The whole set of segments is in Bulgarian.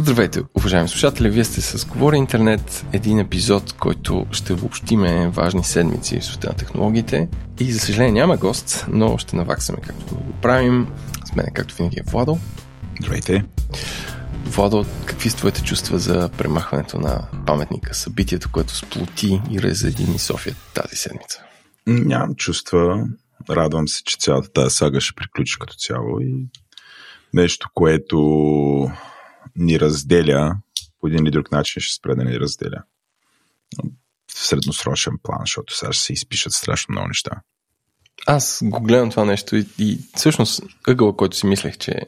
Здравейте, уважаеми слушатели! Вие сте с Говори Интернет, един епизод, който ще обобщиме важни седмици в света на технологиите. И за съжаление няма гост, но ще наваксаме както го правим. С мен, както винаги, е Владо. Здравейте! Владо, какви са твоите чувства за премахването на паметника, събитието, което сплоти и разедини София тази седмица? Нямам чувства. Радвам се, че цялата тази сага ще приключи като цяло и нещо, което ни разделя по един или друг начин ще спре да ни разделя. В средносрочен план, защото сега ще се изпишат страшно много неща. Аз го гледам това нещо и, и всъщност ъгъла, който си мислех, че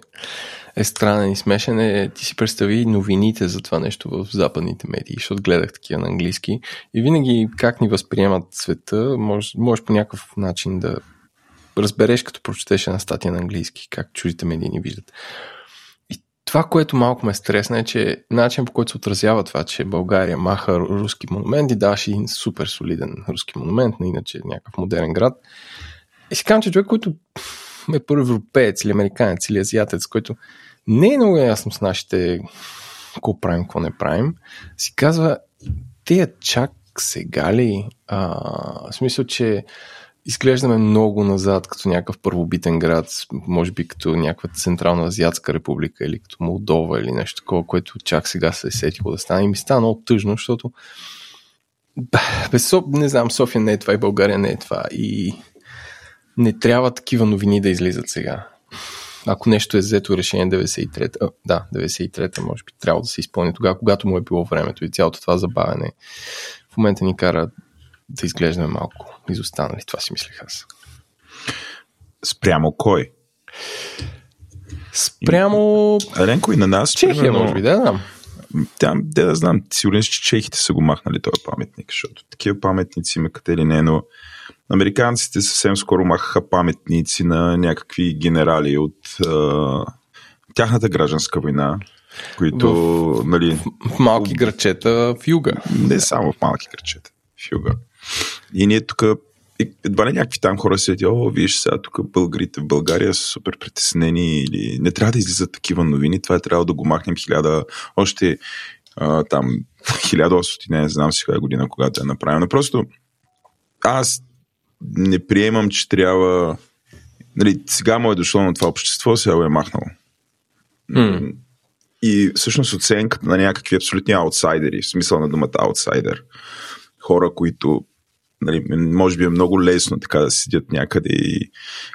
е странен и смешен е, ти си представи новините за това нещо в западните медии, защото гледах такива на английски и винаги как ни възприемат света, можеш, можеш по някакъв начин да разбереш, като прочетеш една статия на английски, как чуждите медии ни виждат. Това, което малко ме стресна е, че начин по който се отразява това, че България маха руски монумент и даваше един супер солиден руски монумент, на иначе някакъв модерен град. И си казвам, че човек, който е първо европеец или американец или азиатец, който не е много ясно с нашите какво правим, какво не правим, си казва, те чак сега ли? А, в смисъл, че изглеждаме много назад, като някакъв първобитен град, може би като някаква Централна Азиатска република или като Молдова или нещо такова, което чак сега се е сетило да стане. И ми стана много тъжно, защото без, не знам, София не е това и България не е това. И не трябва такива новини да излизат сега. Ако нещо е взето решение 93-та, да, 93-та може би трябва да се изпълни тогава, когато му е било времето и цялото това забавяне в момента ни кара да изглеждаме малко изостанали. Това си мислех аз. Спрямо кой? Спрямо... Еленко и на нас. Чехия, примерно, може би, да, да. Там, де да знам, сигурен, че чехите са го махнали този паметник, защото такива паметници има къде ли не, но американците съвсем скоро махаха паметници на някакви генерали от а, тяхната гражданска война, които, в, нали... В малки грачета в юга. Не само в малки грачета в юга. И ние тук едва ли някакви там хора седят, о, виж сега тук българите в България са супер притеснени или не трябва да излизат такива новини, това е трябва да го махнем хиляда, още а, там 1800, не знам си коя година, когато е направено. Просто аз не приемам, че трябва нали, сега му е дошло на това общество, сега го е махнало. Mm. И всъщност оценката на някакви абсолютни аутсайдери, в смисъл на думата аутсайдер, хора, които нали, може би е много лесно така да седят някъде и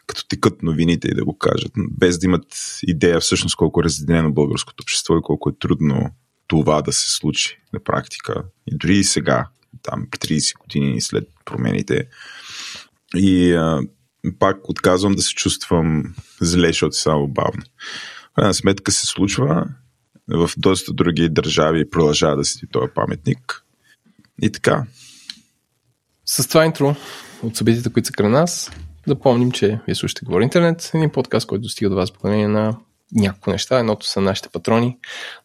като текат новините и да го кажат, без да имат идея всъщност колко е разделено българското общество и колко е трудно това да се случи на практика. И дори и сега, там 30 години след промените. И а, пак отказвам да се чувствам зле, защото само бавно. В една сметка се случва, в доста други държави продължава да седи този паметник. И така, с това интро от събитията, които са край нас, да помним, че вие слушате Говори Интернет, един подкаст, който достига до вас благодарение на няколко неща. Едното са нашите патрони,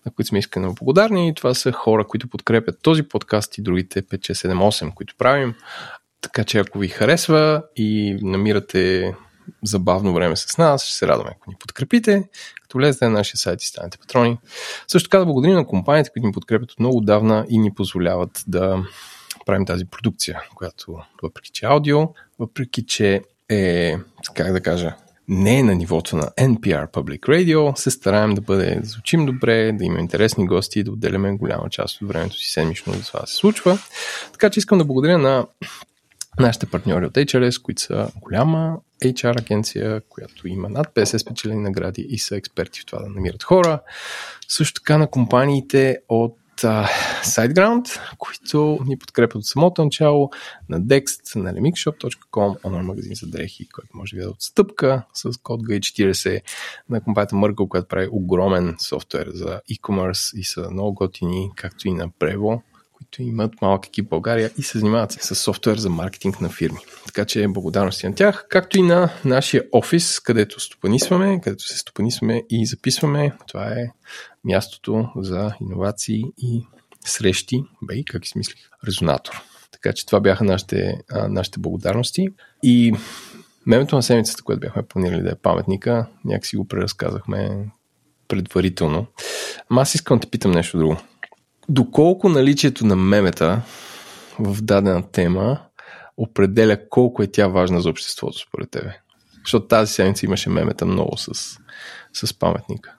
на които сме искрено благодарни и това са хора, които подкрепят този подкаст и другите 5, 6, 7, 8, които правим. Така че ако ви харесва и намирате забавно време с нас, ще се радваме, ако ни подкрепите, като влезете на нашия сайт и станете патрони. Също така да благодарим на компаниите, които ни подкрепят от много отдавна и ни позволяват да правим тази продукция, която въпреки че е аудио, въпреки че е, как да кажа, не е на нивото на NPR Public Radio, се стараем да бъде, звучим добре, да имаме интересни гости и да отделяме голяма част от времето си седмично за това се случва. Така че искам да благодаря на нашите партньори от HRS, които са голяма HR агенция, която има над 50 спечелени награди и са експерти в това да намират хора. Също така на компаниите от SiteGround, които ни подкрепят от самото начало, на Dext, на lemixshop.com, онлайн магазин за дрехи, който може да ви отстъпка с код G40, на компанията Mъргъл, която прави огромен софтуер за e-commerce и са много готини, както и на Prevo, които имат малък екип в България и се занимават с софтуер за маркетинг на фирми. Така че благодарности на тях, както и на нашия офис, където стопанисваме, където се стопанисваме и записваме. Това е мястото за иновации и срещи. Бей, как измислих? Резонатор. Така че това бяха нашите, а, нашите благодарности. И мемето на седмицата, което бяхме планирали да е паметника, някакси го преразказахме предварително. Ама аз искам да те питам нещо друго. Доколко наличието на мемета в дадена тема определя колко е тя важна за обществото според тебе? Защото тази седмица имаше мемета много с, с паметника.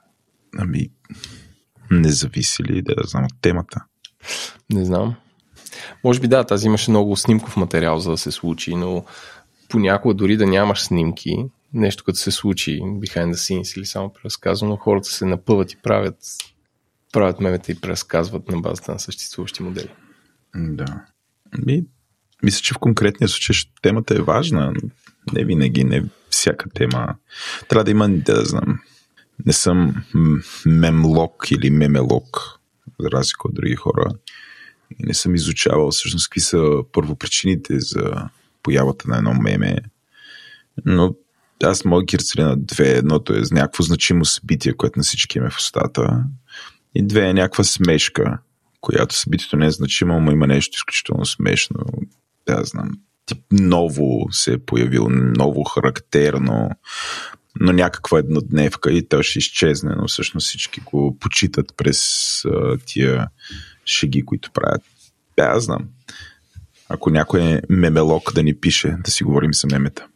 Ами, не зависи ли да знам от темата? Не знам. Може би да, тази имаше много снимков материал за да се случи, но понякога дори да нямаш снимки, нещо като се случи behind the scenes или само преразказано, хората се напъват и правят, правят мемета и преразказват на базата на съществуващи модели. Да. Ми, мисля, че в конкретния случай темата е важна. Не винаги, не всяка тема. Трябва да има, да знам, не съм мемлок или мемелок, за разлика от други хора. И не съм изучавал всъщност какви са първопричините за появата на едно меме. Но аз мога ги на две. Едното е някакво значимо събитие, което на всички има в устата. И две е някаква смешка, която събитието не е значимо, но има нещо изключително смешно. Да, знам. Тип ново се е появило, ново характерно, но някаква еднодневка и то ще изчезне, но всъщност всички го почитат през а, тия шеги, които правят. Да, знам. Ако някой е мемелок да ни пише, да си говорим за мемета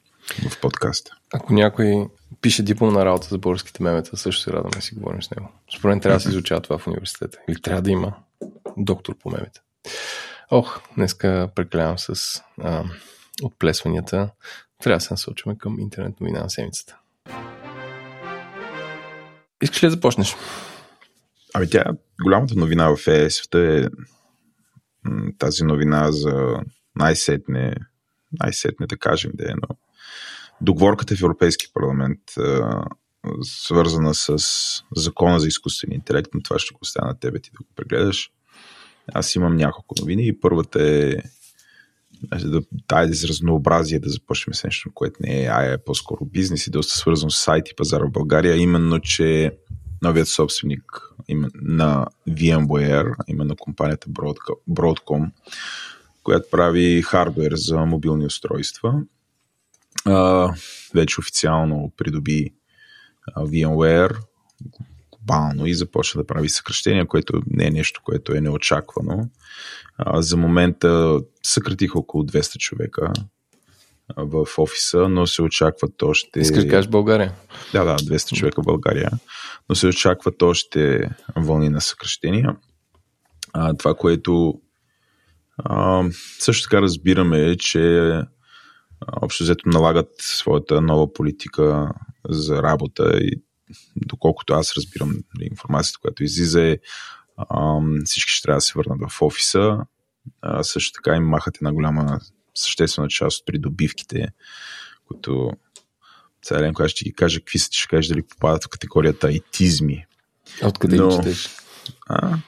в подкаста. Ако някой пише дипломна работа за българските мемета, също се радваме да си говорим с него. Според мен трябва да се изучава това в университета. Или трябва да има доктор по мемета. Ох, днеска прекалявам с а, отплесванията. Трябва да се насочваме към интернет новина на седмицата. Искаш ли да започнеш? Ами тя, голямата новина в ЕС е тази новина за най-сетне, най-сетне да кажем да е, но договорката в Европейски парламент, свързана с закона за изкуствен интелект, но това ще го оставя на тебе ти да го прегледаш. Аз имам няколко новини и първата е да дай за разнообразие да започнем с нещо, което не е а е по-скоро бизнес и доста свързано с сайт и пазара в България, именно, че новият собственик на VMware, именно компанията Broadcom, която прави хардвер за мобилни устройства, вече официално придоби VMware глобално и започна да прави съкръщения, което не е нещо, което е неочаквано. За момента съкратиха около 200 човека в офиса, но се очакват още... Искаш да кажеш България? Да, да, 200 човека в България, но се очакват още вълни на съкръщения. А, това, което а, също така разбираме е, че общо взето налагат своята нова политика за работа и доколкото аз разбирам нали, информацията, която излиза е всички ще трябва да се върнат в офиса. А, също така им махат една голяма съществена част от придобивките, които сега Ленко, аз ще ги кажа какви са, ще кажеш дали попадат в категорията айтизми. Откъде Но... четеш? А?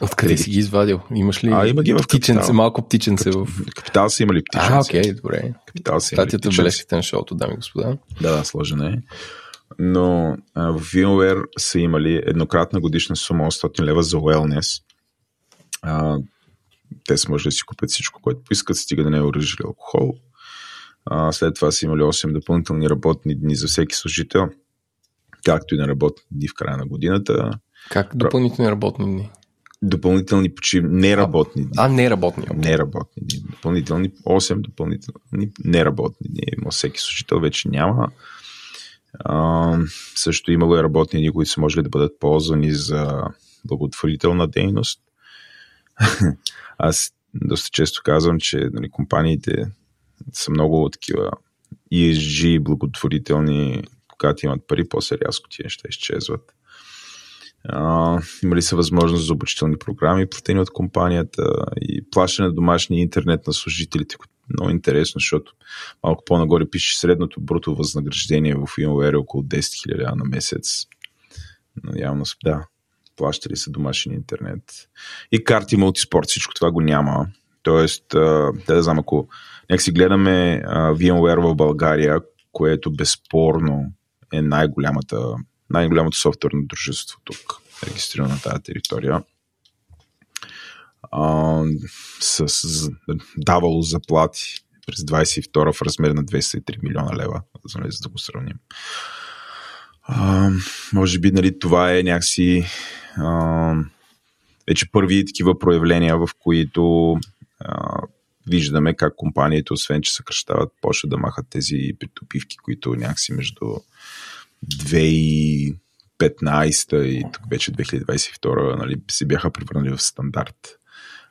Откъде си ги извадил? Имаш ли а, има ги в птиченце, малко птиченце в... Капитал са имали птиченце. А, окей, добре. Капитал са имали Статията в бележките на шоуто, дами и господа. Да, да, сложена е. Но а, в VMware са имали еднократна годишна сума 800 лева за wellness. А, те са може да си купят всичко, което поискат, стига да не е оръжие или алкохол. А, след това са имали 8 допълнителни работни дни за всеки служител, както и на работни дни в края на годината. Как допълнителни работни дни? Допълнителни почив... неработни дни. А, неработни. Okay. Неработни дни. Допълнителни, 8 допълнителни неработни дни. Има всеки служител, вече няма. А, също имало и работни дни, които са можели да бъдат ползвани за благотворителна дейност. Аз доста често казвам, че нали, компаниите са много такива ESG благотворителни, когато имат пари, после рязко тия неща изчезват. А, има ли са възможност за обучителни програми, платени от компанията и плащане на домашния интернет на служителите, което е много интересно, защото малко по-нагоре пише средното бруто възнаграждение в VMware е около 10 000 на месец. Но явно, да, плащали са домашен интернет. И карти мултиспорт, всичко това го няма. Тоест, да, да знам, ако нека си гледаме VMware в България, което безспорно е най-голямата, най-голямото софтуерно дружество тук, регистрирано на тази територия. А, с, с давало заплати през 22 в размер на 203 милиона лева, за да го сравним. А, може би нали, това е някакси а, вече първи такива проявления, в които а, виждаме как компаниите, освен че съкръщават, почват да махат тези притопивки, които някакси между 2015 и тук вече 2022 нали, се бяха превърнали в стандарт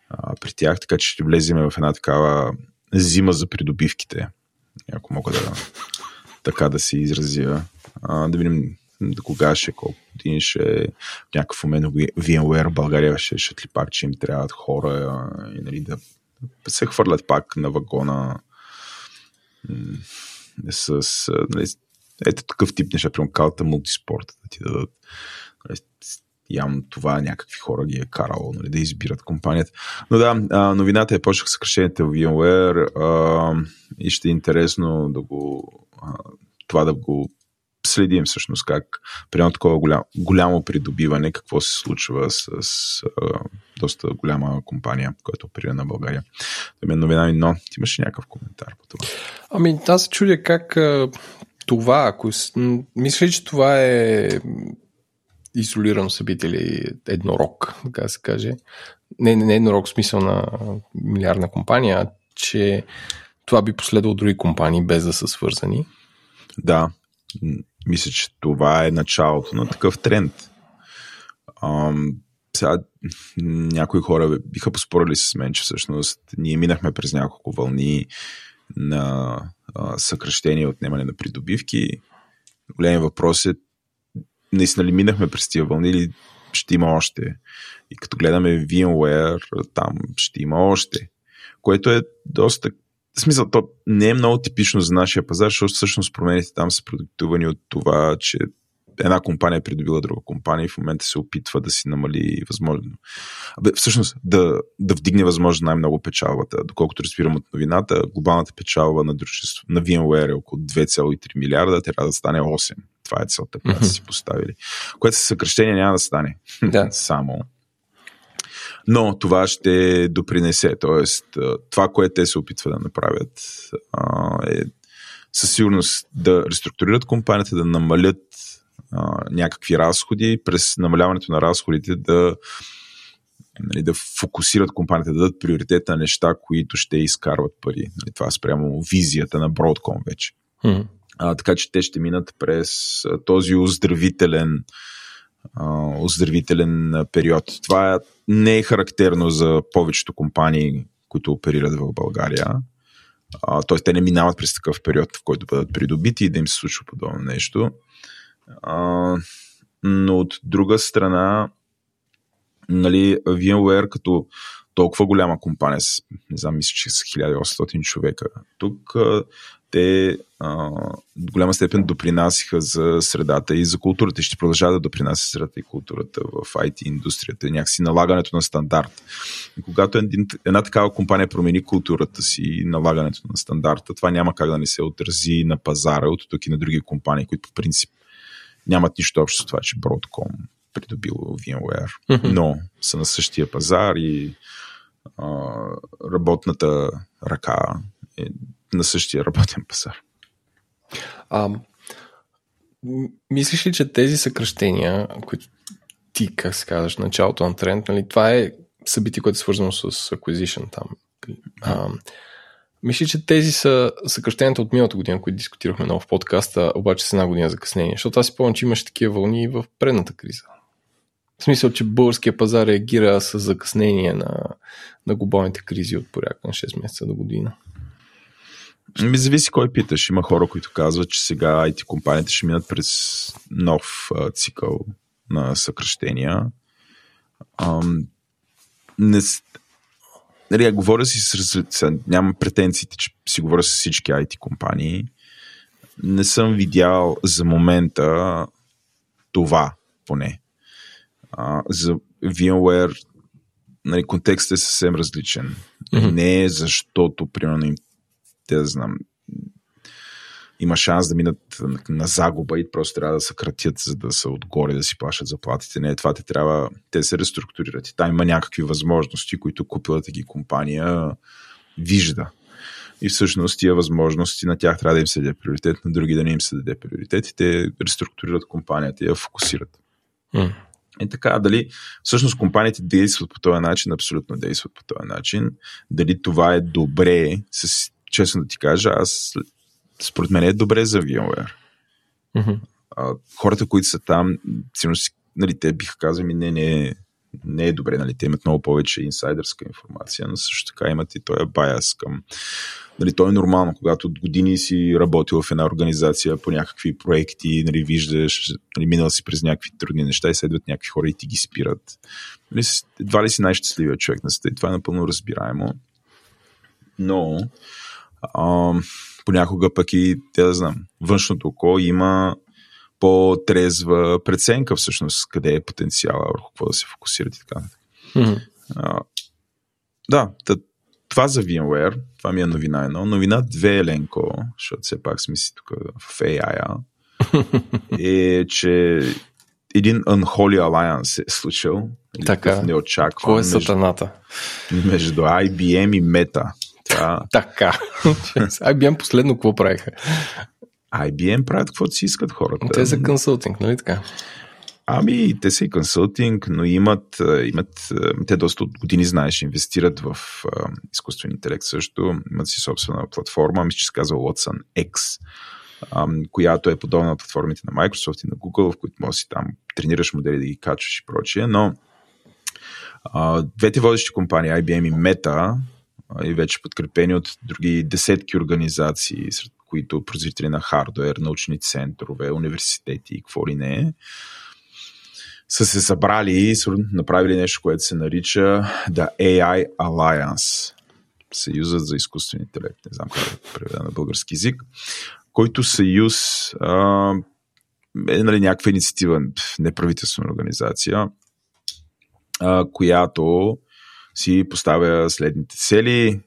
а, при тях, така че ще влеземе в една такава зима за придобивките, ако мога да така да се изразя. А, да видим до кога ще, колко години ще в някакъв момент VMware България ще, ще ли пак, че им трябват хора и нали, да се хвърлят пак на вагона с, нали, ето такъв тип неща, примерно калата мултиспорт, да ти дадат нали, явно това някакви хора ги е карало нали, да избират компанията. Но да, новината е почнаха съкрещението в VMware а, и ще е интересно да го а, това да го следим всъщност как при едно такова голямо, голямо придобиване, какво се случва с, с а, доста голяма компания, която оперира на България. Това е новина, но ти имаш някакъв коментар по това? Ами аз се чудя как това, ако мисля, че това е изолирано събитие или еднорог, така се каже. Не, не, не еднорог в смисъл на милиардна компания, а че това би последвало други компании без да са свързани. Да, мисля, че това е началото на такъв тренд. Ам, сега някои хора биха поспорили с мен, че всъщност ние минахме през няколко вълни на а, съкръщение и отнемане на придобивки. Големият въпрос е наистина ли минахме през тия вълни или ще има още. И като гледаме VMware, там ще има още. Което е доста в смисъл, то не е много типично за нашия пазар, защото всъщност промените там са продиктувани от това, че една компания е придобила друга компания и в момента се опитва да си намали възможно. Абе, всъщност, да, да вдигне възможно най-много печалбата. Доколкото разбирам от новината, глобалната печалба на, дружество, на VMware е около 2,3 милиарда, трябва да стане 8. Това е целта, която mm-hmm. си поставили. Което със съкръщение няма да стане. Да. Само но това ще допринесе. Тоест, това, което те се опитват да направят, е със сигурност да реструктурират компанията, да намалят а, някакви разходи, през намаляването на разходите да, нали, да фокусират компанията, да дадат приоритет на неща, които ще изкарват пари. Нали, това спрямо визията на Broadcom вече. Mm. А, така че те ще минат през този оздравителен оздравителен период. Това не е характерно за повечето компании, които оперират в България. Тоест, те не минават през такъв период, в който бъдат придобити и да им се случва подобно нещо. А, но от друга страна, нали, VMware като толкова голяма компания, с, не знам, мисля, че с 1800 човека, тук те а, до голяма степен допринасяха за средата и за културата ще продължават да допринася средата и културата в IT индустрията, някакси налагането на стандарт. И когато един, една такава компания промени културата си и налагането на стандарта, това няма как да не се отрази на пазара от тук и на други компании, които по принцип нямат нищо общо с това, че Broadcom придобило VMware, mm-hmm. но са на същия пазар и а, работната ръка е на същия работен пазар. А, мислиш ли, че тези съкръщения, които ти, как се казваш, началото на тренд, нали, това е събитие, което е свързано с acquisition там. А, мисля, че тези са съкръщенията от миналата година, които дискутирахме много в подкаста, обаче с една година закъснение. Защото аз си помня, че имаше такива вълни в предната криза. В смисъл, че българския пазар реагира с закъснение на, на глобалните кризи от порядка на 6 месеца до година. Ми зависи кой питаш. Има хора, които казват, че сега IT компаниите ще минат през нов а, цикъл на съкръщения. Ам, не, нали, говоря си с... Нямам претенциите, че си говоря с всички IT компании. Не съм видял за момента това, поне. А, за VMware нали, контекстът е съвсем различен. Mm-hmm. Не е защото, примерно, им те да знам, има шанс да минат на загуба и просто трябва да съкратят, за да са отгоре да си плащат заплатите. Не, това те трябва, те се реструктурират. И там има някакви възможности, които купилата ги компания вижда. И всъщност тия възможности на тях трябва да им се даде приоритет, на други да не им се даде приоритет и те реструктурират компанията и я фокусират. Mm. И така, дали всъщност компаниите действат по този начин, абсолютно действат по този начин. Дали това е добре, с, честно да ти кажа, аз според мен е добре за VMware. Mm-hmm. А, хората, които са там, сигурно си, нали, те биха казали, не, не, не е добре, нали, те имат много повече инсайдърска информация, но също така имат и този баяс към нали, то е нормално, когато от години си работил в една организация по някакви проекти, нали, виждаш, нали, минал си през някакви трудни неща и следват някакви хора и ти ги спират. Нали, едва ли си най-щастливият човек на света и това е напълно разбираемо. Но а, понякога пък и, те да знам, външното око има по-трезва преценка всъщност къде е потенциала, върху какво да се фокусират и така. Mm-hmm. А, да, тът, това за VMware, това ми е новина едно. Новина две, Еленко, защото все пак сме си тук в AI, е, че един Unholy Alliance е случил. Така. Не очаква. Какво е сатаната? Между, между IBM и Meta. Това... така. IBM последно какво правиха? IBM правят каквото си искат хората. Те за консултинг, нали така? Ами, те са и консултинг, но имат, имат те доста от години, знаеш, инвестират в а, изкуствен интелект също. Имат си собствена платформа, мисля, че се казва Watson X, а, която е подобна на платформите на Microsoft и на Google, в които можеш си там тренираш модели да ги качваш и прочие, но а, двете водещи компании, IBM и Meta, и вече подкрепени от други десетки организации, сред които производители на хардвер, научни центрове, университети и какво ли не е, са се събрали и са направили нещо, което се нарича The AI Alliance. Съюзът за изкуствен интелект. Не знам как да преведа на български язик. Който съюз а, е нали, някаква инициатива, неправителствена организация, а, която си поставя следните цели.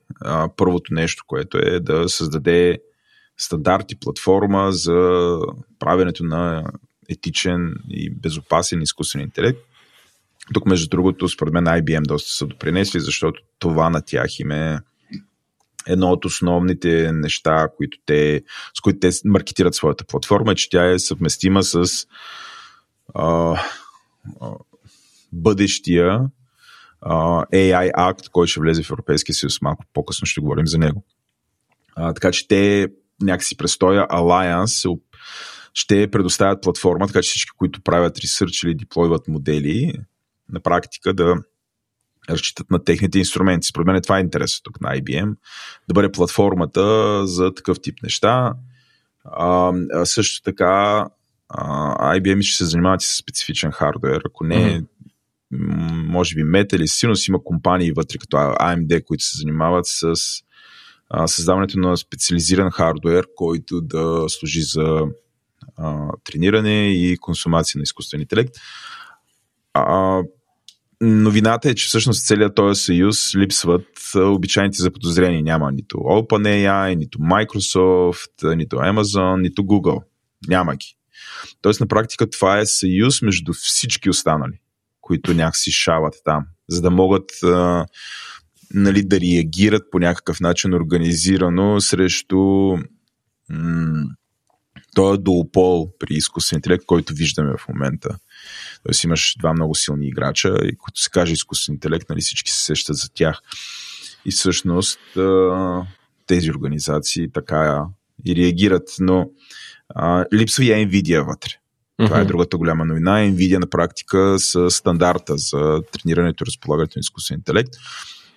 Първото нещо, което е да създаде стандарти, платформа за правенето на етичен и безопасен изкуствен интелект. Тук, между другото, според мен IBM доста са допринесли, защото това на тях им е едно от основните неща, които те, с които те маркетират своята платформа, е, че тя е съвместима с а, а, бъдещия а, AI акт, който ще влезе в Европейския съюз. Малко по-късно ще говорим за него. А, така че те някакси престоя Alliance ще предоставят платформа, така че всички, които правят ресърч или деплойват модели, на практика да разчитат на техните инструменти. Според мен това е интересно тук на IBM, да бъде платформата за такъв тип неща. А, също така IBM ще се занимават и с специфичен хардвер. Ако не, mm-hmm. Може би Meta или си има компании вътре, като AMD, които се занимават с а, създаването на специализиран хардвер, който да служи за а, трениране и консумация на изкуствен интелект. А, новината е, че всъщност целият този съюз липсват обичайните заподозрени. Няма нито OpenAI, нито Microsoft, нито Amazon, нито Google. Няма ги. Тоест на практика това е съюз между всички останали, които някакси шават там, за да могат а, нали, да реагират по някакъв начин организирано срещу м- той е дуопол при изкуствен интелект, който виждаме в момента. Тоест имаш два много силни играча и като се каже изкуствен интелект, нали всички се сещат за тях. И всъщност тези организации така и реагират, но а, липсва и Nvidia вътре. Това е другата голяма новина. Nvidia на практика с стандарта за тренирането и разполагането на изкуствен интелект.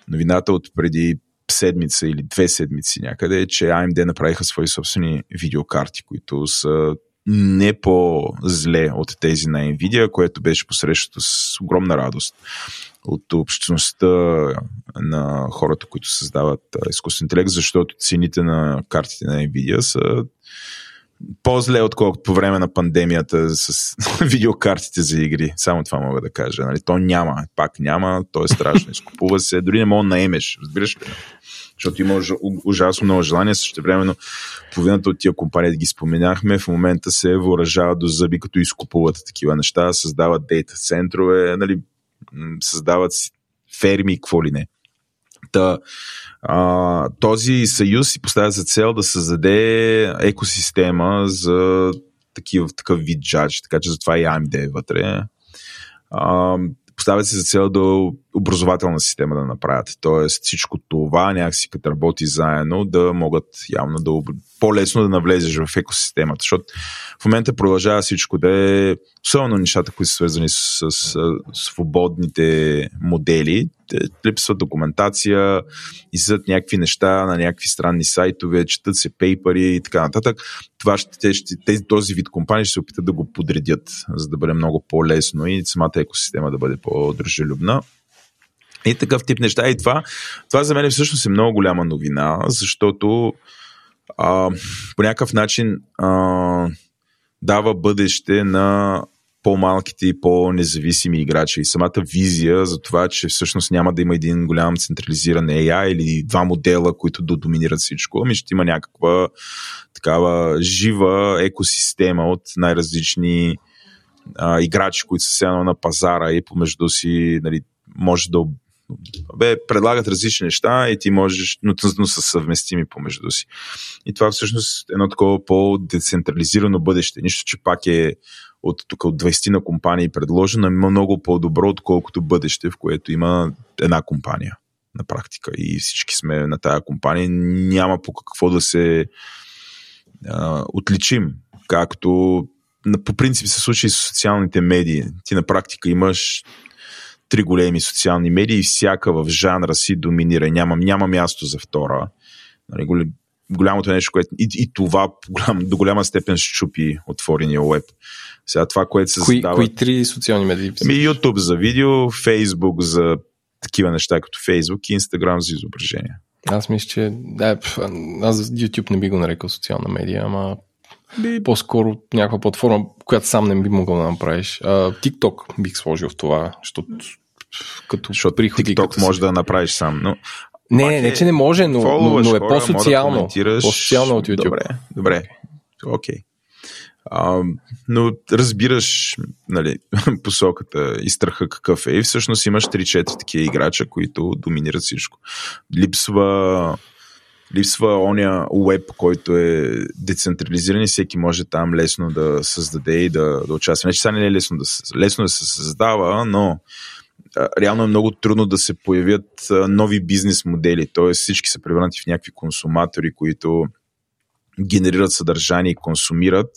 Новината от преди седмица или две седмици някъде, че AMD направиха свои собствени видеокарти, които са не по-зле от тези на Nvidia, което беше посрещато с огромна радост от общността на хората, които създават изкуствен интелект, защото цените на картите на Nvidia са по-зле, отколкото по време на пандемията с видеокартите за игри. Само това мога да кажа. Нали? То няма. Пак няма. То е страшно. Изкупува се. Дори не мога да наемеш. Разбираш ли? Защото има ужасно много желание. Също времено половината от тия компании, да ги споменахме, в момента се въоръжават до зъби, като изкупуват такива неща, създават дейта центрове, нали, създават ферми, какво ли не. Та, а, този съюз си поставя за цел да създаде екосистема за такива, такъв вид джадж, така че затова и AMD е вътре. А, поставят се за цел да образователна система да направят. Тоест всичко това някакси като работи заедно да могат явно да по-лесно да навлезеш в екосистемата, защото в момента продължава всичко да е, особено нещата, които са свързани с, с, с свободните модели, липсва документация, излизат някакви неща на някакви странни сайтове, четат се пейпери и така нататък. Това ще, ще, този вид компании ще се опитат да го подредят, за да бъде много по-лесно и самата екосистема да бъде по-дружелюбна. И такъв тип неща. И това, това за мен всъщност е много голяма новина, защото а, по някакъв начин а, дава бъдеще на по-малките и по-независими играчи. И самата визия за това, че всъщност няма да има един голям централизиран AI или два модела, които да доминират всичко, ами ще има някаква такава жива екосистема от най-различни а, играчи, които са едно на пазара и помежду си нали, може да бе, предлагат различни неща и ти можеш, но, но са съвместими помежду си. И това всъщност е едно такова по-децентрализирано бъдеще. Нищо, че пак е от тук от 20 на компании предложено, е много по-добро, отколкото бъдеще, в което има една компания на практика. И всички сме на тая компания. Няма по какво да се а, отличим. Както по принцип се случва и с социалните медии. Ти на практика имаш три големи социални медии и всяка в жанра си доминира. Няма, няма място за втора. Нали, голямото нещо, което и, и това голям, до голяма степен щупи отворения веб. Сега това, което се кои, задава... Кои три социални медии? Ами YouTube за видео, Facebook за такива неща като Facebook и Instagram за изображение. Аз мисля, че да, аз YouTube не би го нарекал социална медия, ама би... по-скоро някаква платформа, която сам не би могъл да направиш. А, TikTok бих сложил в това, защото като Защото приходи. TikTok може да направиш сам, но не, не, не, че не може, но, но, но е хора, по-социално. Да по-социално от YouTube. Добре, добре. Окей. Okay. Но разбираш нали, посоката и страха какъв е. И всъщност имаш 3-4 такива играча, които доминират всичко. Липсва липсва оня уеб, който е децентрализиран и всеки може там лесно да създаде и да, да участва. Не, че сега не е лесно да, лесно да се създава, но реално е много трудно да се появят нови бизнес модели, т.е. всички са превърнати в някакви консуматори, които генерират съдържание и консумират.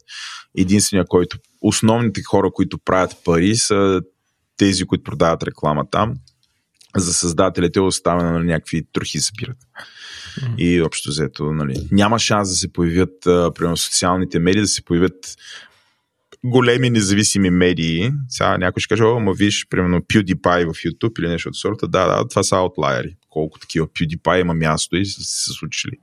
Единствения, който основните хора, които правят пари, са тези, които продават реклама там. За създателите е оставено на някакви трохи събират. И общо взето, нали, няма шанс да се появят, примерно, социалните медии, да се появят големи независими медии, сега някой ще каже, о, ма виж, примерно PewDiePie в YouTube или нещо от сорта, да, да, това са аутлайери. Колко такива PewDiePie има място и са се случили.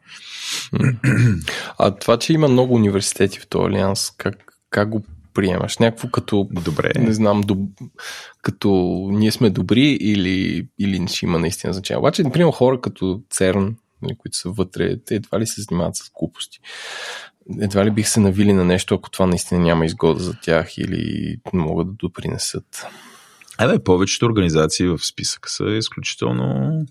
А това, че има много университети в този алианс, как, как го приемаш? Някакво като, Добре. не знам, доб... като ние сме добри или, или ще има наистина значение. Обаче, например, хора като ЦЕРН, нали, които са вътре, те едва ли се занимават с глупости едва ли бих се навили на нещо, ако това наистина няма изгода за тях или могат да допринесат. Абе, повечето организации в списъка са изключително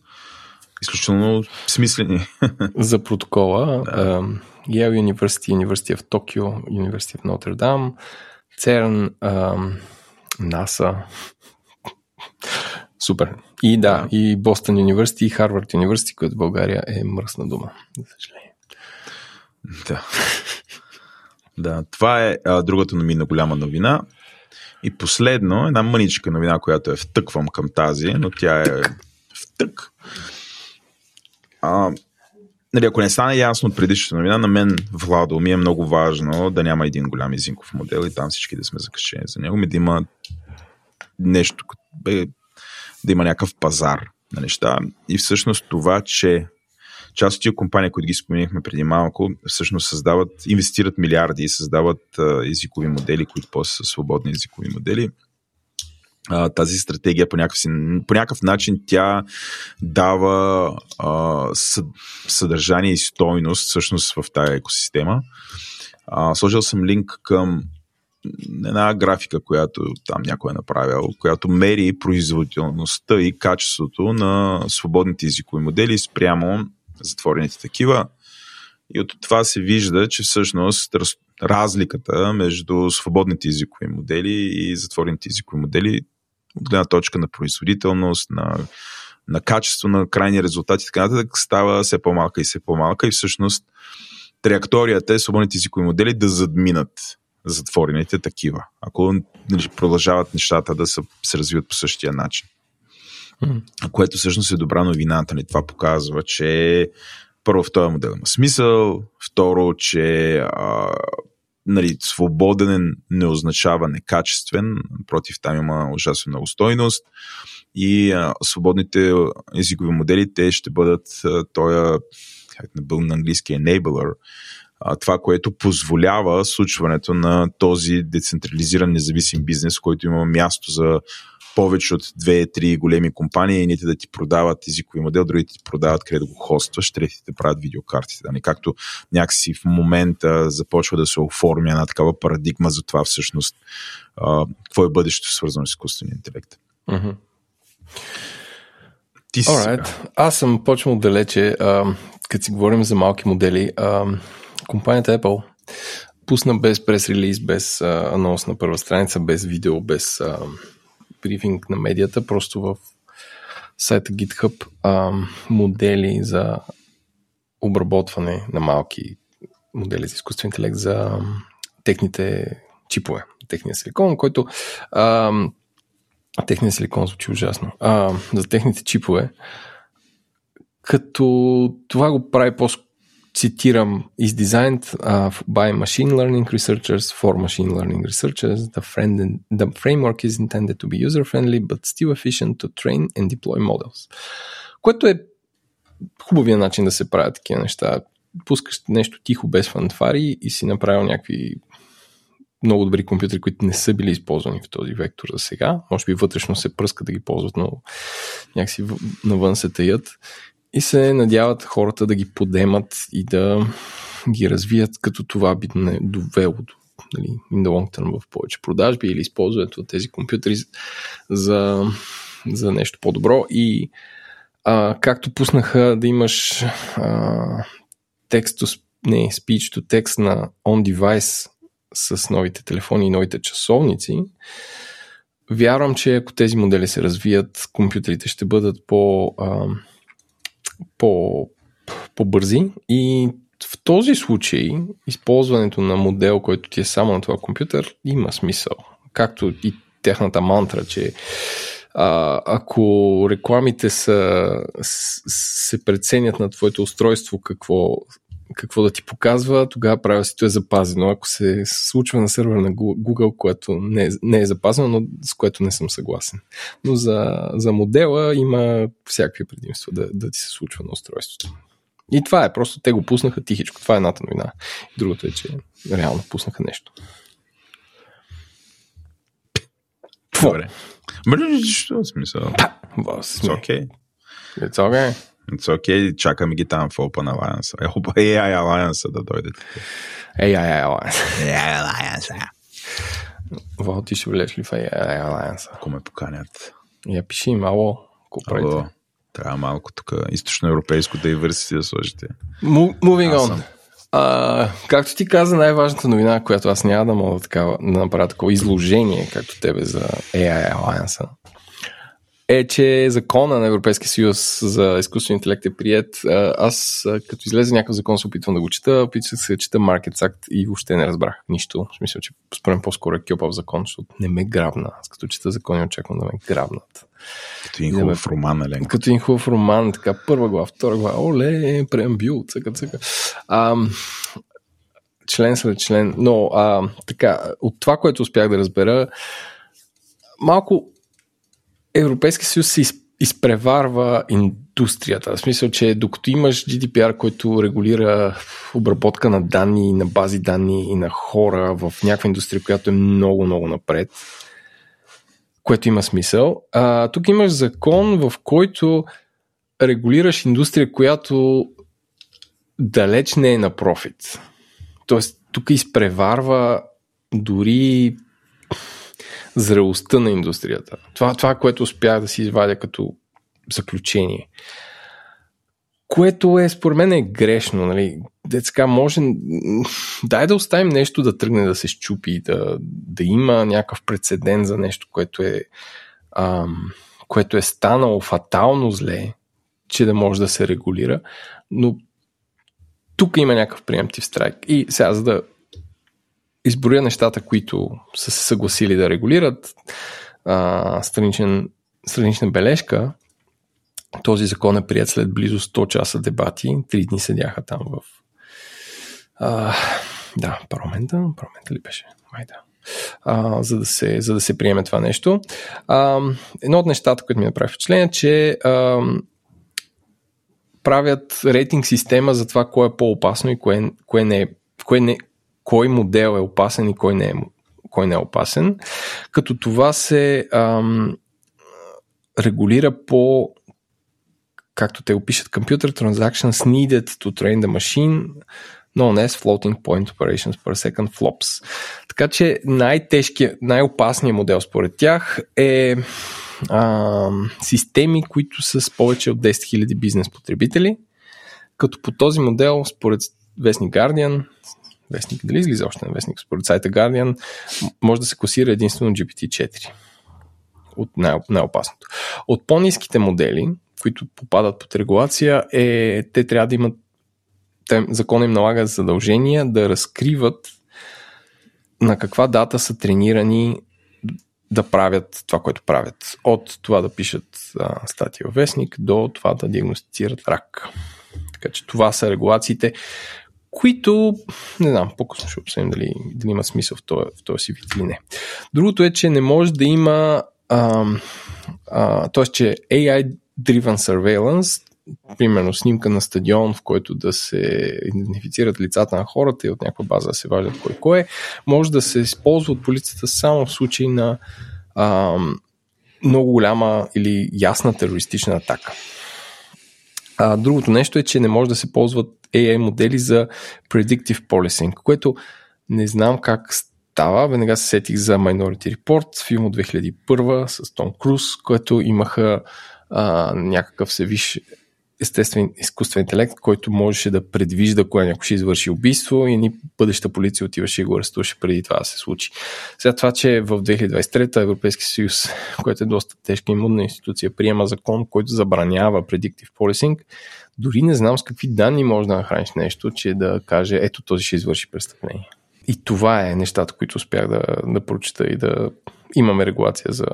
изключително смислени. За протокола да. Yale University, University в Токио, University в Нотр Дам, ЦЕРН, НАСА. Супер. И да, да. и Бостън Университи, и Харвард Университи, което в България е мръсна дума, за съжаление. Да. да, това е а, другата новина, голяма новина. И последно, една мъничка новина, която е втъквам към тази, но тя е втък. А, нали, ако не стане ясно от предишната новина, на мен, Владо, ми е много важно да няма един голям езинков модел и там всички да сме закачени за него, ми да има нещо, да има някакъв пазар на неща. И всъщност това, че част от тия компании, които ги споменихме преди малко, всъщност създават, инвестират милиарди и създават езикови модели, които после са свободни езикови модели. Тази стратегия по някакъв, по някакъв начин тя дава съдържание и стойност всъщност в тази екосистема. Сложил съм линк към една графика, която там някой е направил, която мери производителността и качеството на свободните езикови модели спрямо затворените такива. И от това се вижда, че всъщност разликата между свободните езикови модели и затворените езикови модели от гледна точка на производителност, на, на качество на крайни резултати и така нататък става все по-малка и все по-малка и всъщност траекторията е свободните езикови модели да задминат затворените такива, ако нали, продължават нещата да са, се развиват по същия начин. Mm. Което всъщност е добра новина. Нали? Това показва, че първо в този модел има смисъл, второ, че а, нали, свободен не означава некачествен, против там има ужасно много стойност и а, свободните езикови модели, те ще бъдат този, как не бил на английски, enabler, а, това, което позволява случването на този децентрализиран независим бизнес, който има място за повече от две-три големи компании, едните да ти продават езикови модел, другите ти продават къде да го хостваш, третите правят видеокартите. Да не? Както някакси в момента започва да се оформя една такава парадигма за това всъщност а, какво е бъдещето свързано с изкуствения интелект. Mm-hmm. Ти си Alright. Аз съм почнал далече, а, като си говорим за малки модели. А, компанията Apple пусна без прес-релиз, без а, анонс на първа страница, без видео, без а, брифинг на медията, просто в сайта GitHub а, модели за обработване на малки модели за изкуствен интелект за техните чипове, техния силикон, който а, техния силикон звучи ужасно, а, за техните чипове, като това го прави по цитирам, is designed uh, by machine learning researchers for machine learning researchers. The, friend, the framework is intended to be user-friendly, but still efficient to train and deploy models. Което е хубавия начин да се правят такива неща. Пускаш нещо тихо, без фанфари и си направил някакви много добри компютри, които не са били използвани в този вектор за сега. Може би вътрешно се пръска да ги ползват, но някакси навън се таят се надяват хората да ги подемат и да ги развият, като това би не довело до нали, in the long term в повече продажби или използването на тези компютри за, за нещо по-добро. И а, както пуснаха да имаш а, текст не, speech to text на on device с новите телефони и новите часовници, вярвам, че ако тези модели се развият, компютрите ще бъдат по а, по, по-бързи и в този случай използването на модел, който ти е само на това компютър, има смисъл. Както и техната мантра, че а, ако рекламите са, се преценят на твоето устройство какво какво да ти показва, тогава правилството е запазено. Ако се случва на сервер на Google, което не е, не е запазено, но с което не съм съгласен. Но за, за модела има всякакви предимства да, да ти се случва на устройството. И това е, просто те го пуснаха тихичко. Това е едната новина. Другото е, че реално пуснаха нещо. Добре. Що смисъл? Да, It's okay. It's okay. It's okay, чакаме ги там в Open Alliance. Е, AI Alliance да дойде. AI Alliance. AI Alliance. Во, ти ще влезеш ли в AI Alliance? Ако ме поканят. Я пиши им, ало, ако. Трябва малко тук източноевропейско да и върси да сложите. Moving on. А, както ти каза, най-важната новина, която аз няма да мога да, да направя такова изложение, както тебе за AI Alliance, е, че закона на Европейския съюз за изкуствен интелект е прият. Аз, като излезе някакъв закон, се опитвам да го чета, опитвах се да чета Market Act и въобще не разбрах нищо. В смисъл, че според по-скоро е кьопав закон, защото не ме грабна. Аз като чета закони, очаквам да ме грабнат. Като един хубав роман, Елен. Като един хубав роман, така първа глава, втора глава, оле, преамбюл, цъка, цъка. А, член след член. Но а, така, от това, което успях да разбера, малко Европейския съюз се изпреварва индустрията. В смисъл, че докато имаш GDPR, който регулира обработка на данни, на бази данни и на хора в някаква индустрия, която е много, много напред, което има смисъл. А, тук имаш закон, в който регулираш индустрия, която далеч не е на профит. Тоест, тук изпреварва дори зрелостта на индустрията. Това, това, което успях да си извадя като заключение. Което е, според мен, е грешно. Нали? Детска, може. Дай да оставим нещо да тръгне да се щупи, да, да има някакъв прецедент за нещо, което е, ам, което е станало фатално зле, че да може да се регулира. Но тук има някакъв приемтив страйк. И сега, за да изброя нещата, които са се съгласили да регулират, а, страничен, странична бележка, този закон е прият след близо 100 часа дебати. Три дни седяха там в а, да, парламента. Парламента ли беше? Май да. А, за, да се, за да се приеме това нещо. А, едно от нещата, които ми направи впечатление, че а, правят рейтинг система за това кое е по-опасно и кое, кое не е, кое не, кой модел е опасен и кой не е, кой не е опасен. Като това се ам, регулира по както те опишат, Computer Transactions Needed to Train the Machine, known as Floating Point Operations per Second FLOPS. Така че най-тежкият, най-опасният модел според тях е а, системи, които са с повече от 10 000 бизнес потребители, като по този модел, според вестник Guardian, вестник дали излиза още на вестник, според сайта Guardian, може да се класира единствено GPT-4 от най- най-опасното. От по-низките модели, които попадат под регулация, е, те трябва да имат те, им налага задължения да разкриват на каква дата са тренирани да правят това, което правят. От това да пишат а, статия в вестник до това да диагностицират рак. Така че това са регулациите, които, не знам, по-късно ще обсъдим дали, дали има смисъл в този, в този си вид или не. Другото е, че не може да има, т.е. че AI driven surveillance, примерно снимка на стадион, в който да се идентифицират лицата на хората и от някаква база да се важдат кой кой е, може да се използва от полицията само в случай на а, много голяма или ясна терористична атака. А, другото нещо е, че не може да се ползват AI модели за predictive policing, което не знам как става. Веднага се сетих за Minority Report, филм от 2001 с Том Круз, който имаха а, някакъв се виж естествен изкуствен интелект, който можеше да предвижда кога някой ще извърши убийство и ни бъдеща полиция отиваше и го арестуваше преди това да се случи. Сега това, че в 2023 Европейски съюз, който е доста тежка и мудна институция, приема закон, който забранява predictive policing, дори не знам с какви данни може да нахраниш нещо, че да каже ето този ще извърши престъпление. И това е нещата, които успях да, да прочита и да имаме регулация за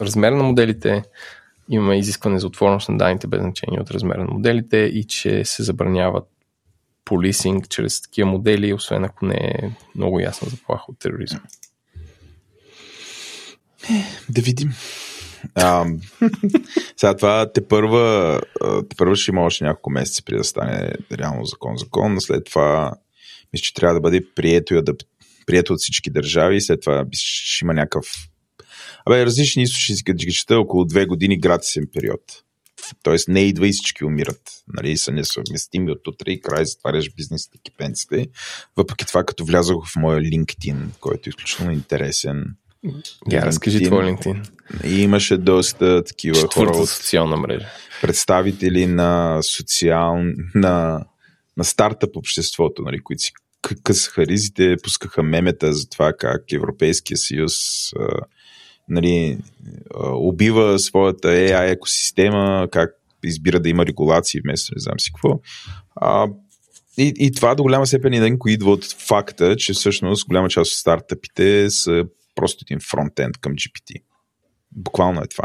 размер на моделите, имаме изискване за отворност на данните без значение от размера на моделите и че се забраняват полисинг чрез такива модели, освен ако не е много ясна заплаха от тероризъм. Да видим. А, сега това те първа, те първа ще има още няколко месеца преди да стане реално закон закон. След това мисля, че трябва да бъде прието и адап... прието от всички държави. След това ще има някакъв Абе, различни източници, като ги чета, около две години гратисен период. Тоест не идва и всички умират. Нали, са несъвместими от утре и край затваряш бизнес екипенците. Въпреки това, като влязох в моя LinkedIn, който е изключително интересен. Я, разкажи твой LinkedIn. И имаше доста такива Четвърта хора. социална мрежа. Представители на социал... на, на стартъп обществото, нали, които си късаха ризите, пускаха мемета за това как Европейския съюз нали, убива своята AI екосистема, как избира да има регулации вместо не знам си какво. А, и, и това до голяма степен и идва от факта, че всъщност голяма част от стартъпите са просто един фронтенд към GPT. Буквално е това.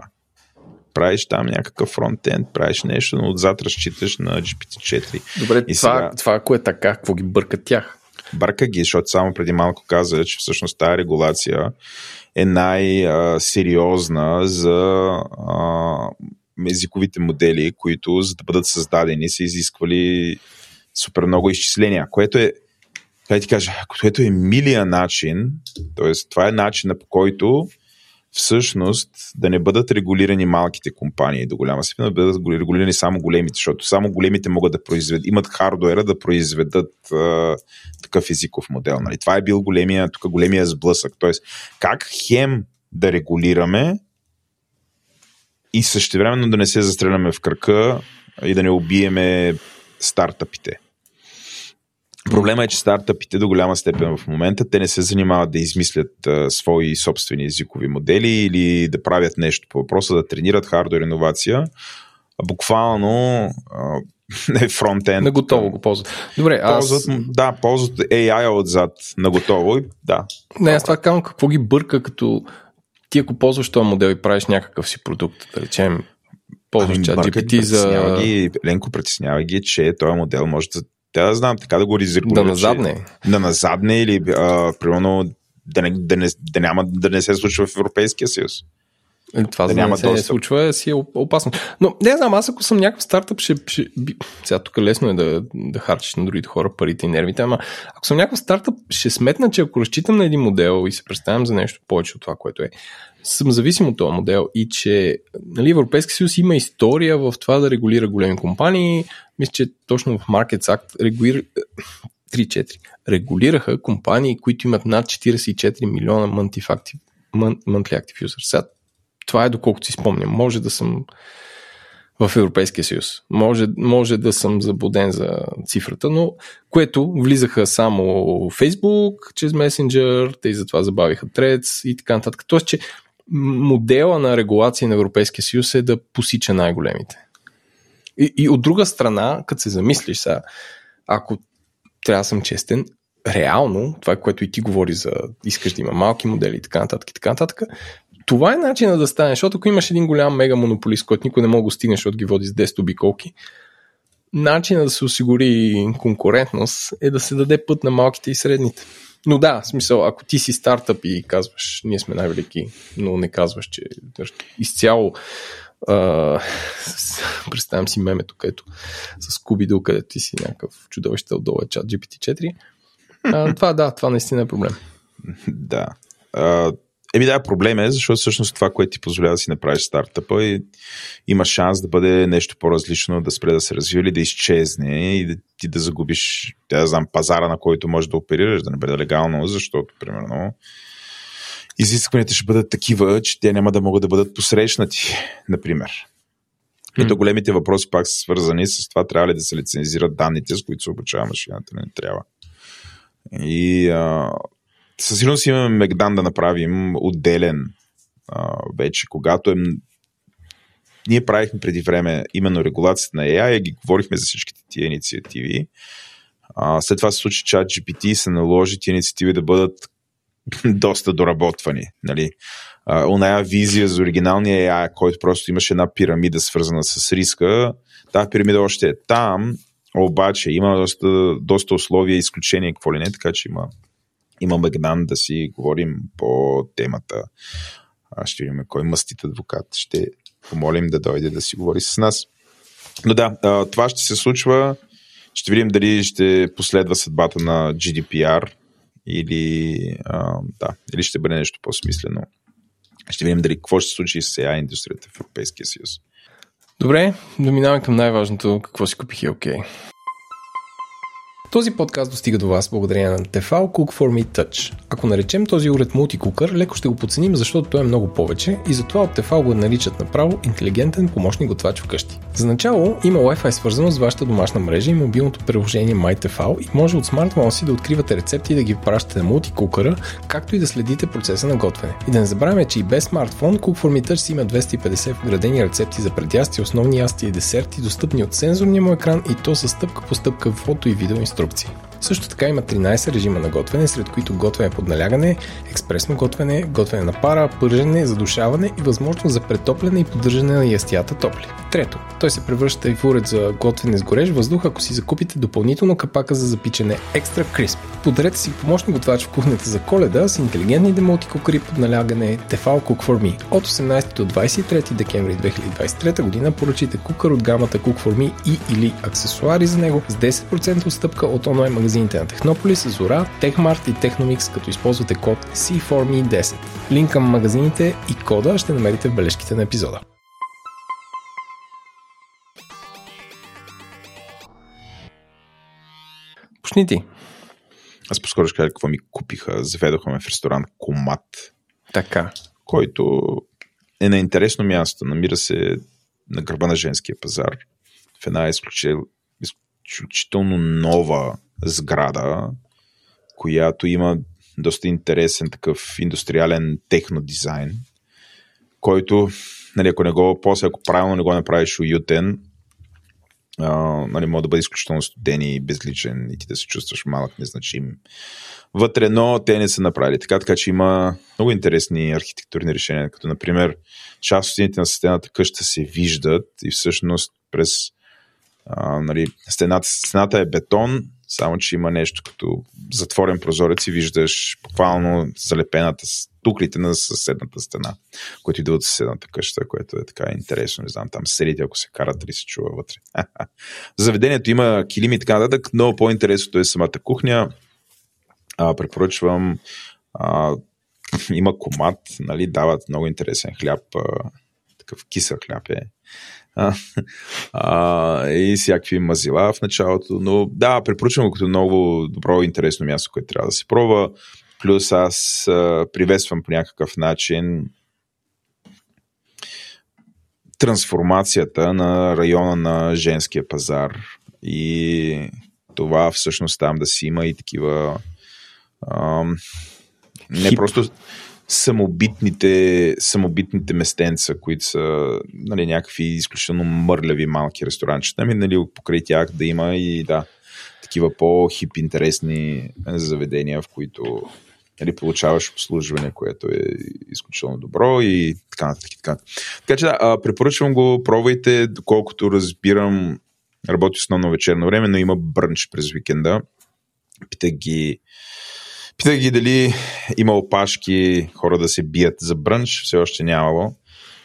Правиш там някакъв фронтенд, правиш нещо, но отзад разчиташ на GPT-4. Добре, и това, сега... това ако е така, какво ги бърка тях? Бърка ги, защото само преди малко каза, че всъщност тази регулация е най-сериозна за езиковите модели, които за да бъдат създадени са изисквали супер много изчисления, което е как ти кажа, което е милия начин, т.е. това е начина по който всъщност да не бъдат регулирани малките компании до голяма степен, да бъдат регулирани само големите, защото само големите могат да произведат, имат хардуера да произведат а, такъв езиков модел. Нали? Това е бил големия, тук големия сблъсък. Тоест, как хем да регулираме и същевременно да не се застреляме в кръка и да не убиеме стартъпите. Проблема е, че стартъпите до голяма степен в момента те не се занимават да измислят а, свои собствени езикови модели или да правят нещо по въпроса, да тренират хардвер иновация, а буквално а, не фронтенд. На готово го ползват. Добре, аз... Ползват, да, ползват AI отзад на готово и да. Не, аз това казвам какво ги бърка, като ти ако ползваш този модел и правиш някакъв си продукт, да речем, ползваш ами, чат GPT за... Ги, Ленко, притеснява ги, че този модел може да да знам, така да го резервира. Да назадне. Да назадне или а, примерно да не, да, не, да, няма, да не се случва в Европейския съюз. Е, това да няма да не се случва, си е опасно. Но не знам, аз ако съм някакъв стартъп, ще, ще сега тук лесно е да, да харчиш на другите хора парите и нервите, ама ако съм някакъв стартъп, ще сметна, че ако разчитам на един модел и се представям за нещо повече от това, което е, съм зависим от този модел и че нали, Европейски съюз има история в това да регулира големи компании. Мисля, че точно в Markets Act регулира, 3-4. Регулираха компании, които имат над 44 милиона monthly active, monthly active users. Сега, това е доколкото си спомням. Може да съм в Европейския съюз. Може, може да съм заблуден за цифрата, но което влизаха само Facebook, чрез Messenger, те и затова забавиха Threads и така нататък. Тоест, че модела на регулация на Европейския съюз е да посича най-големите. И, и от друга страна, като се замислиш сега, ако трябва да съм честен, реално, това което и ти говори за искаш да има малки модели и така нататък и така нататък, това е начина да стане, защото ако имаш един голям мега монополист, който никой не може да стигне, защото ги води с 10 обиколки, начинът да се осигури конкурентност е да се даде път на малките и средните. Но да, в смисъл, ако ти си стартъп и казваш, ние сме най-велики, но не казваш, че изцяло Uh, представям си мемето, където с Кубидо, където ти си някакъв чудовище отдолу е чат GPT-4. Uh, това да, това наистина е проблем. Да. Uh, Еми да, проблем е, защото всъщност това, което ти позволява да си направиш стартъпа и има шанс да бъде нещо по-различно, да спре да се развива или да изчезне и да ти да загубиш, да знам, пазара, на който можеш да оперираш, да не бъде легално, защото, примерно, изискванията ще бъдат такива, че те няма да могат да бъдат посрещнати, например. И то големите въпроси пак са свързани с това, трябва ли да се лицензират данните, с които се обучава машината, не трябва. И а, със сигурност имаме Мегдан да направим отделен а, вече, когато е ние правихме преди време именно регулацията на AI ги говорихме за всичките тия инициативи. А, след това се случи чат GPT и се наложи тия инициативи да бъдат доста доработвани. Нали? Оная визия за оригиналния AI, който просто имаше една пирамида свързана с риска, тази пирамида още е там, обаче има доста, доста условия изключения, какво ли не, така че има има Магдан да си говорим по темата. А ще видим кой мъстит адвокат. Ще помолим да дойде да си говори с нас. Но да, това ще се случва. Ще видим дали ще последва съдбата на GDPR или, да, или ще бъде нещо по-смислено. Ще видим дали какво ще се случи с AI индустрията в Европейския съюз. Добре, доминаваме към най-важното. Какво си купих и окей. Okay. Този подкаст достига до вас благодарение на Tefal Cook for Me Touch. Ако наречем този уред мултикукър, леко ще го подценим, защото той е много повече и затова от Tefal го наричат направо интелигентен помощник готвач вкъщи. За начало има Wi-Fi свързано с вашата домашна мрежа и мобилното приложение MyTefal и може от смартфона си да откривате рецепти и да ги пращате на мултикукъра, както и да следите процеса на готвене. И да не забравяме, че и без смартфон Cook for Me Touch си има 250 вградени рецепти за предясти, основни ясти и десерти, достъпни от сензорния му екран и то с стъпка по стъпка фото и видео. конструкций. Също така има 13 режима на готвене, сред които готвене под налягане, експресно готвене, готвене на пара, пържене, задушаване и възможност за претопляне и поддържане на ястията топли. Трето, той се превръща и в уред за готвене с горещ въздух, ако си закупите допълнително капака за запичане Extra Crisp. Подарете си помощник готвач в кухнята за коледа с интелигентни демолти кукари под налягане Tefal Cook for Me. От 18 до 23 декември 2023 година поръчите кукър от гамата Cook for Me и или аксесуари за него с 10% отстъпка от онлайн магазините на Технополис, Зора, Техмарт и Техномикс, като използвате код C4Me10. Линк към магазините и кода ще намерите в бележките на епизода. Почни ти. аз по-скоро ще кажа какво ми купиха. Заведоха ме в ресторант Комат. Така. Който е на интересно място. Намира се на гърба на женския пазар. В една изключително нова сграда, която има доста интересен такъв индустриален технодизайн, който, нали, ако не го, после ако правилно не го направиш уютен, а, нали, може да бъде изключително студен и безличен и ти да се чувстваш малък, незначим вътре, но те не са направили така, така че има много интересни архитектурни решения, като например част от стените на стената къща се виждат и всъщност през а, нали, стената, стената е бетон, само че има нещо като затворен прозорец и виждаш буквално залепената с туклите на съседната стена, които идват от съседната къща, което е така интересно. Не знам, там селите, ако се карат, ли се чува вътре. Заведението има килими и така нататък, но по-интересното е самата кухня. А, препоръчвам а, има комат, нали, дават много интересен хляб, а, такъв кисел хляб е а, а, и всякакви мазила в началото. Но да, препоръчвам го като много добро и интересно място, което трябва да се пробва. Плюс аз а, приветствам по някакъв начин трансформацията на района на женския пазар и това всъщност там да си има и такива а, не Хип. просто самобитните, самобитните местенца, които са нали, някакви изключително мърляви малки ресторанчета, ами нали, покрай тях да има и да, такива по-хип интересни заведения, в които нали, получаваш обслужване, което е изключително добро и така нататък. Така, така че да, препоръчвам го, пробвайте, доколкото разбирам, работи основно вечерно време, но има брънч през уикенда. Питах ги Питах ги дали има опашки хора да се бият за брънч, все още нямало.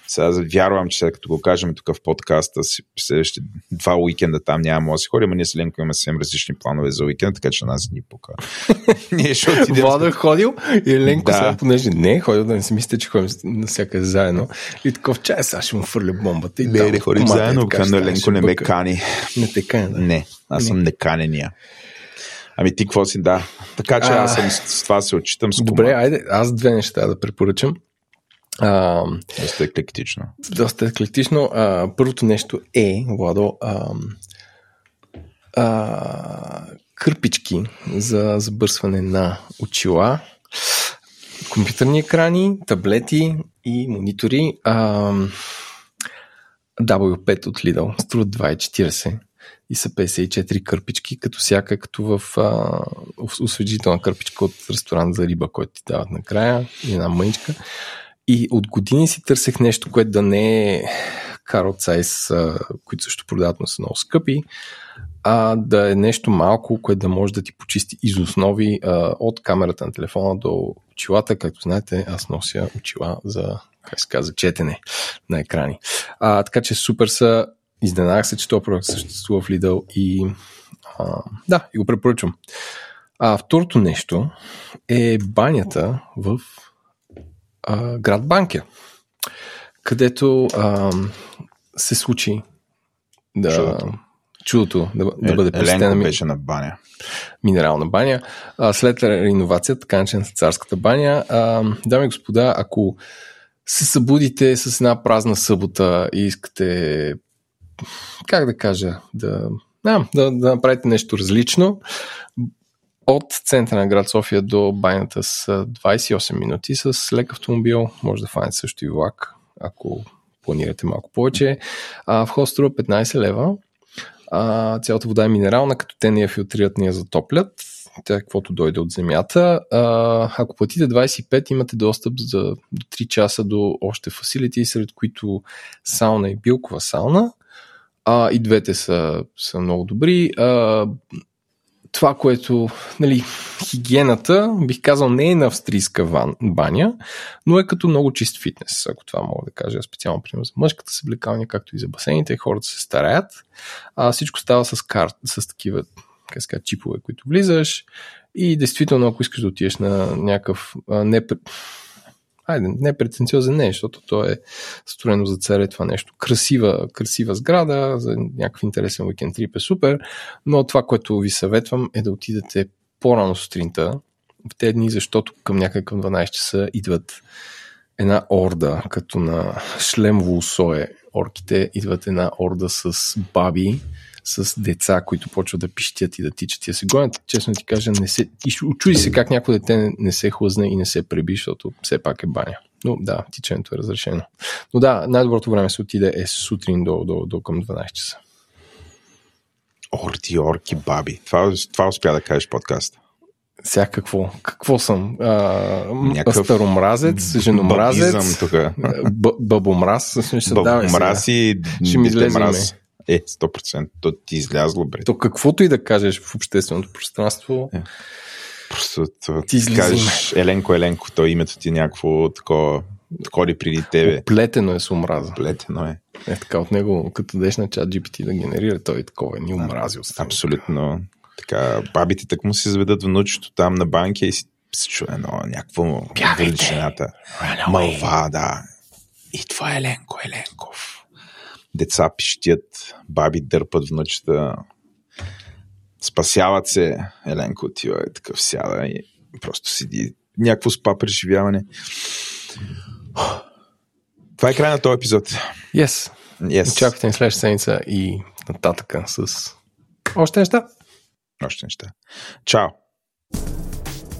Сега вярвам, че след като го кажем тук в подкаста, следващите два уикенда там няма да се ходи, но ние с Ленко имаме съвсем различни планове за уикенд, така че нас ни пука. ние ще отидем. Влада е ходил и Ленко да. сега, понеже не е ходил, да не си мислите, че ходим навсякъде заедно. И такъв чай, сега ще му фърля бомбата. И не, не ходим заедно, но Ленко не ме кани. Не те кани, да. Не, аз съм неканения. Ами ти какво си, да. Така че аз съм с това се отчитам с Добре, айде, аз две неща да препоръчам. А, доста еклектично. Доста еклектично. А, първото нещо е, Владо, а, а, кърпички за забърсване на очила, компютърни екрани, таблети и монитори. А, W5 от Lidl струва 2,40 и са 54 кърпички, като всяка, като в а, освежителна кърпичка от ресторант за риба, който ти дават накрая, една мъничка. И от години си търсех нещо, което да не е Carrot Size, които също продават, но са много скъпи, а да е нещо малко, което да може да ти почисти из основи а, от камерата на телефона до очилата. Както знаете, аз нося очила за, как се казва, четене на екрани. А, така че супер са Изненадах се, че този проект съществува в Lidl и а, да, и го препоръчвам. А второто нещо е банята в а, град Банкя, където а, се случи да, чудото, чудото да, да е, бъде посетена. беше на баня. Минерална баня. А, след реновацията, така начина царската баня, а, дами и господа, ако се събудите с една празна събота и искате как да кажа, да, да, да, да направите нещо различно. От центъра на град София до байната с 28 минути с лек автомобил. Може да фанете също и влак, ако планирате малко повече. А, в струва 15 лева. А, цялата вода е минерална, като те не я филтрират, не я затоплят. Тя каквото дойде от земята. А, ако платите 25, имате достъп за до 3 часа до още фасилити, сред които сауна и билкова сауна. А, и двете са, са много добри. А, това, което, нали, хигиената, бих казал, не е на австрийска ван, баня, но е като много чист фитнес, ако това мога да кажа специално, примерно, за мъжката съблекалня, както и за басейните, хората се стараят. А, всичко става с карт, с такива, ска, чипове, които влизаш и действително, ако искаш да отидеш на някакъв не, айде, не претенциозен не, защото то е строено за царе това нещо. Красива, красива сграда, за някакъв интересен уикенд трип е супер, но това, което ви съветвам е да отидете по-рано сутринта, в тези дни, защото към някъде към 12 часа идват една орда, като на шлемово усое. Орките идват една орда с баби, с деца, които почват да пищят и да тичат и да се гонят. Честно ти кажа, не се... чуди се как някой дете не се хлъзне и не се преби, защото все пак е баня. Но да, тичането е разрешено. Но да, най-доброто време се отиде е сутрин до, до, до към 12 часа. Орти, орки, баби. Това, това успя да кажеш подкаста. Сега какво? Какво съм? А, Някакъв... Старомразец, женомразец, бабомраз. Бабомраз и ще ми излезе мраз. Е, 100%. То ти излязло, бре. То каквото и да кажеш в общественото пространство. Е. Просто ти кажеш Еленко, Еленко, то името ти е някакво такова ходи преди тебе. Плетено е с омраза. Плетено е. Е така от него, като деш на чат GPT да генерира, той е такова, ни омрази от Абсолютно. Така, бабите так му се заведат внучето там на банки и си чуе едно някакво величината. Мълва, да. И това е Еленко Еленков. Деца пищят, баби дърпат внучета, спасяват се. Еленко отива е такъв сяда и просто седи някакво спа преживяване. Това е край на този епизод. Yes. yes. Очаквайте ни следващата седмица и нататъка с още неща. Още неща. Чао!